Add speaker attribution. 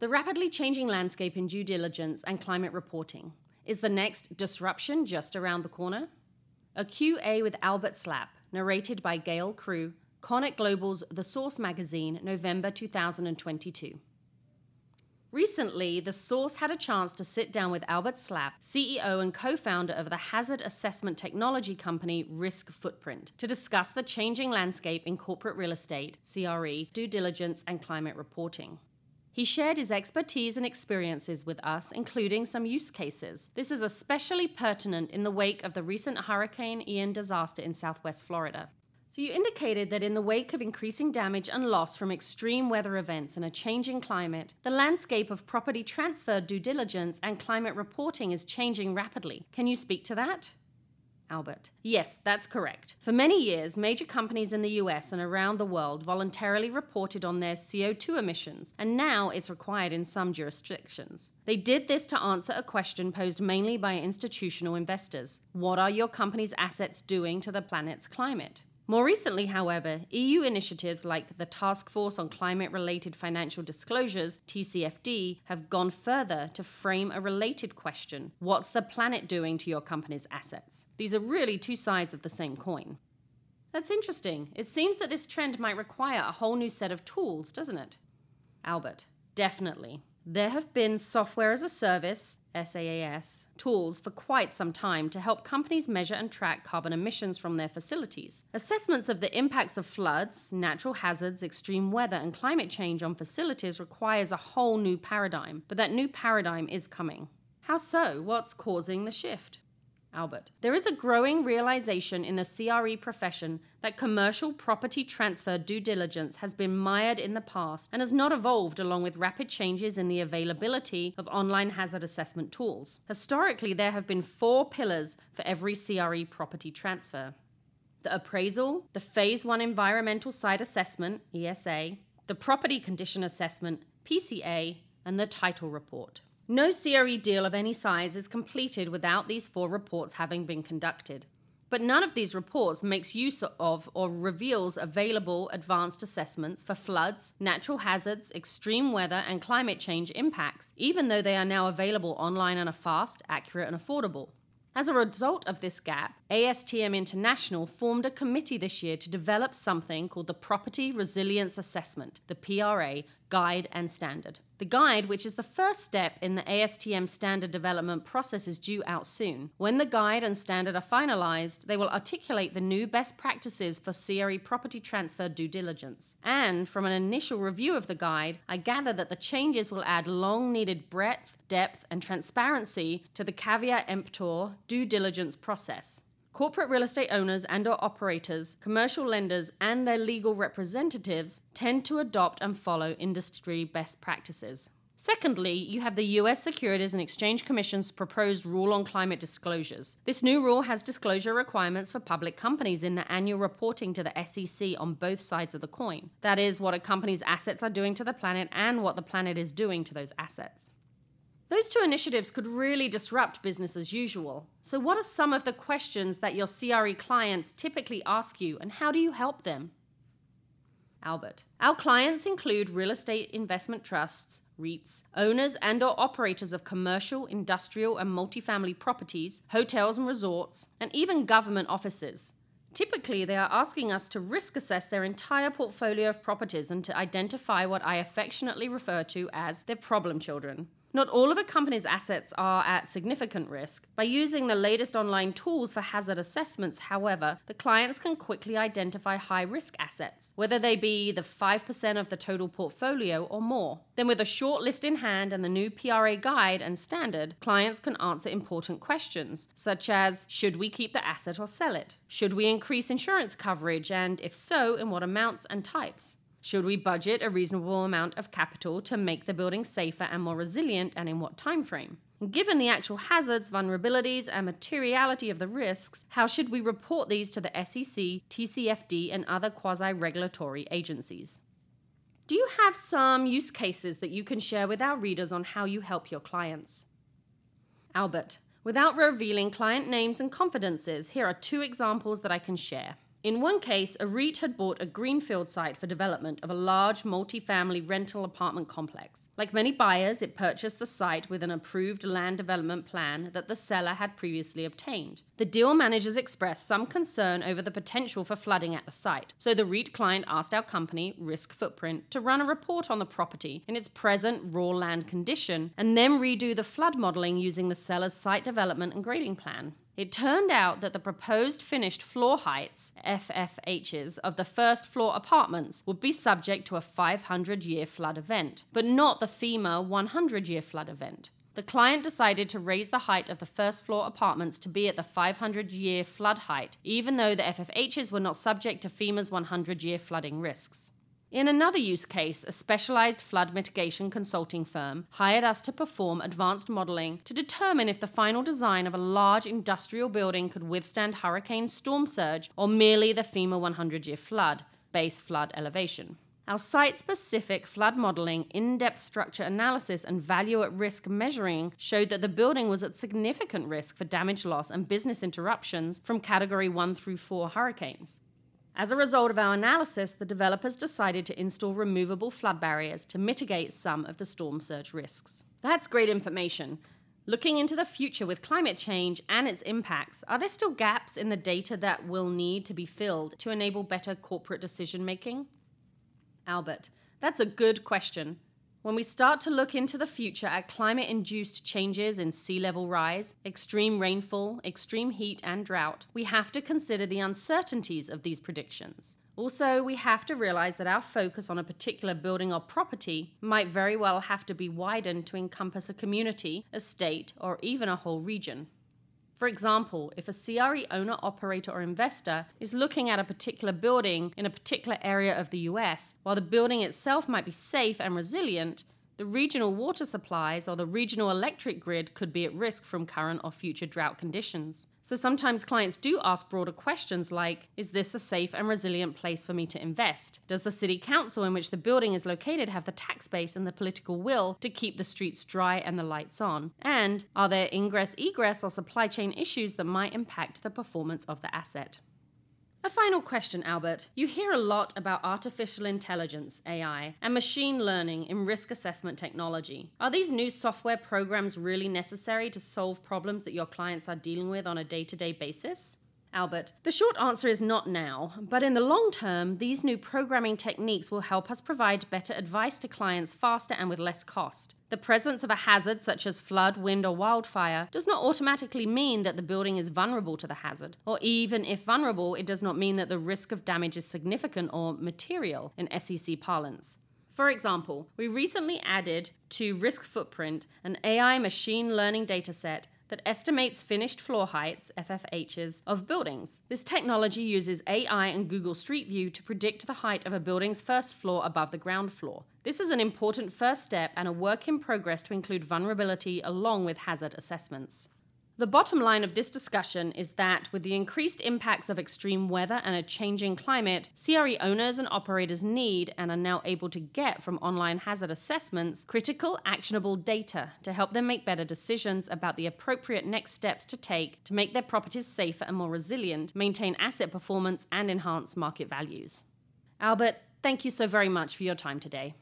Speaker 1: The rapidly changing landscape in due diligence and climate reporting. Is the next disruption just around the corner? A QA with Albert Slap, narrated by Gail Crew, CoreNet Global's The Source magazine, November 2022. Recently, The Source had a chance to sit down with Albert Slap, CEO and co founder of the hazard assessment technology company Risk Footprint, to discuss the changing landscape in corporate real estate, CRE, due diligence, and climate reporting. He shared his expertise and experiences with us, including some use cases. This is especially pertinent in the wake of the recent Hurricane Ian disaster in southwest Florida. So, you indicated that in the wake of increasing damage and loss from extreme weather events and a changing climate, the landscape of property transfer due diligence and climate reporting is changing rapidly. Can you speak to that? Albert. Yes, that's correct. For many years, major companies in the US and around the world voluntarily reported on their CO2 emissions, and now it's required in some jurisdictions. They did this to answer a question posed mainly by institutional investors What are your company's assets doing to the planet's climate? More recently, however, EU initiatives like the Task Force on Climate Related Financial Disclosures, TCFD, have gone further to frame a related question What's the planet doing to your company's assets? These are really two sides of the same coin. That's interesting. It seems that this trend might require a whole new set of tools, doesn't it? Albert, definitely. There have been software as a service, SaaS, tools for quite some time to help companies measure and track carbon emissions from their facilities. Assessments of the impacts of floods, natural hazards, extreme weather, and climate change on facilities requires a whole new paradigm, but that new paradigm is coming. How so? What's causing the shift? Albert. There is a growing realization in the CRE profession that commercial property transfer due diligence has been mired in the past and has not evolved along with rapid changes in the availability of online hazard assessment tools. Historically, there have been four pillars for every CRE property transfer the appraisal, the Phase 1 Environmental Site Assessment, ESA, the Property Condition Assessment, PCA, and the Title Report. No CRE deal of any size is completed without these four reports having been conducted. But none of these reports makes use of or reveals available advanced assessments for floods, natural hazards, extreme weather, and climate change impacts, even though they are now available online and are fast, accurate, and affordable. As a result of this gap, ASTM International formed a committee this year to develop something called the Property Resilience Assessment, the PRA, guide and standard. The guide, which is the first step in the ASTM standard development process, is due out soon. When the guide and standard are finalized, they will articulate the new best practices for CRE property transfer due diligence. And from an initial review of the guide, I gather that the changes will add long needed breadth, depth, and transparency to the caveat emptor due diligence process. Corporate real estate owners and or operators, commercial lenders and their legal representatives tend to adopt and follow industry best practices. Secondly, you have the US Securities and Exchange Commission's proposed rule on climate disclosures. This new rule has disclosure requirements for public companies in the annual reporting to the SEC on both sides of the coin. That is, what a company's assets are doing to the planet and what the planet is doing to those assets. Those two initiatives could really disrupt business as usual. So, what are some of the questions that your CRE clients typically ask you, and how do you help them? Albert. Our clients include real estate investment trusts, REITs, owners and or operators of commercial, industrial and multifamily properties, hotels and resorts, and even government offices. Typically, they are asking us to risk assess their entire portfolio of properties and to identify what I affectionately refer to as their problem children. Not all of a company's assets are at significant risk. By using the latest online tools for hazard assessments, however, the clients can quickly identify high risk assets, whether they be the 5% of the total portfolio or more. Then, with a short list in hand and the new PRA guide and standard, clients can answer important questions, such as Should we keep the asset or sell it? Should we increase insurance coverage? And if so, in what amounts and types? Should we budget a reasonable amount of capital to make the building safer and more resilient and in what time frame? Given the actual hazards, vulnerabilities, and materiality of the risks, how should we report these to the SEC, TCFD, and other quasi regulatory agencies? Do you have some use cases that you can share with our readers on how you help your clients? Albert, without revealing client names and confidences, here are two examples that I can share. In one case, a REIT had bought a greenfield site for development of a large multi-family rental apartment complex. Like many buyers, it purchased the site with an approved land development plan that the seller had previously obtained. The deal managers expressed some concern over the potential for flooding at the site, so the REIT client asked our company, Risk Footprint, to run a report on the property in its present raw land condition and then redo the flood modeling using the seller's site development and grading plan. It turned out that the proposed finished floor heights, FFHs, of the first floor apartments would be subject to a 500 year flood event, but not the FEMA 100 year flood event. The client decided to raise the height of the first floor apartments to be at the 500 year flood height, even though the FFHs were not subject to FEMA's 100 year flooding risks. In another use case, a specialized flood mitigation consulting firm hired us to perform advanced modeling to determine if the final design of a large industrial building could withstand hurricane storm surge or merely the FEMA 100 year flood, base flood elevation. Our site specific flood modeling, in depth structure analysis, and value at risk measuring showed that the building was at significant risk for damage loss and business interruptions from Category 1 through 4 hurricanes. As a result of our analysis, the developers decided to install removable flood barriers to mitigate some of the storm surge risks. That's great information. Looking into the future with climate change and its impacts, are there still gaps in the data that will need to be filled to enable better corporate decision making? Albert, that's a good question. When we start to look into the future at climate induced changes in sea level rise, extreme rainfall, extreme heat, and drought, we have to consider the uncertainties of these predictions. Also, we have to realize that our focus on a particular building or property might very well have to be widened to encompass a community, a state, or even a whole region. For example, if a CRE owner, operator, or investor is looking at a particular building in a particular area of the US, while the building itself might be safe and resilient, the regional water supplies or the regional electric grid could be at risk from current or future drought conditions. So sometimes clients do ask broader questions like Is this a safe and resilient place for me to invest? Does the city council in which the building is located have the tax base and the political will to keep the streets dry and the lights on? And are there ingress, egress, or supply chain issues that might impact the performance of the asset? A final question, Albert. You hear a lot about artificial intelligence, AI, and machine learning in risk assessment technology. Are these new software programs really necessary to solve problems that your clients are dealing with on a day to day basis? Albert, the short answer is not now, but in the long term, these new programming techniques will help us provide better advice to clients faster and with less cost. The presence of a hazard such as flood, wind, or wildfire does not automatically mean that the building is vulnerable to the hazard, or even if vulnerable, it does not mean that the risk of damage is significant or material in SEC parlance. For example, we recently added to Risk Footprint an AI machine learning dataset that estimates finished floor heights, FFHs, of buildings. This technology uses AI and Google Street View to predict the height of a building's first floor above the ground floor. This is an important first step and a work in progress to include vulnerability along with hazard assessments. The bottom line of this discussion is that with the increased impacts of extreme weather and a changing climate, CRE owners and operators need and are now able to get from online hazard assessments critical, actionable data to help them make better decisions about the appropriate next steps to take to make their properties safer and more resilient, maintain asset performance, and enhance market values. Albert, thank you so very much for your time today.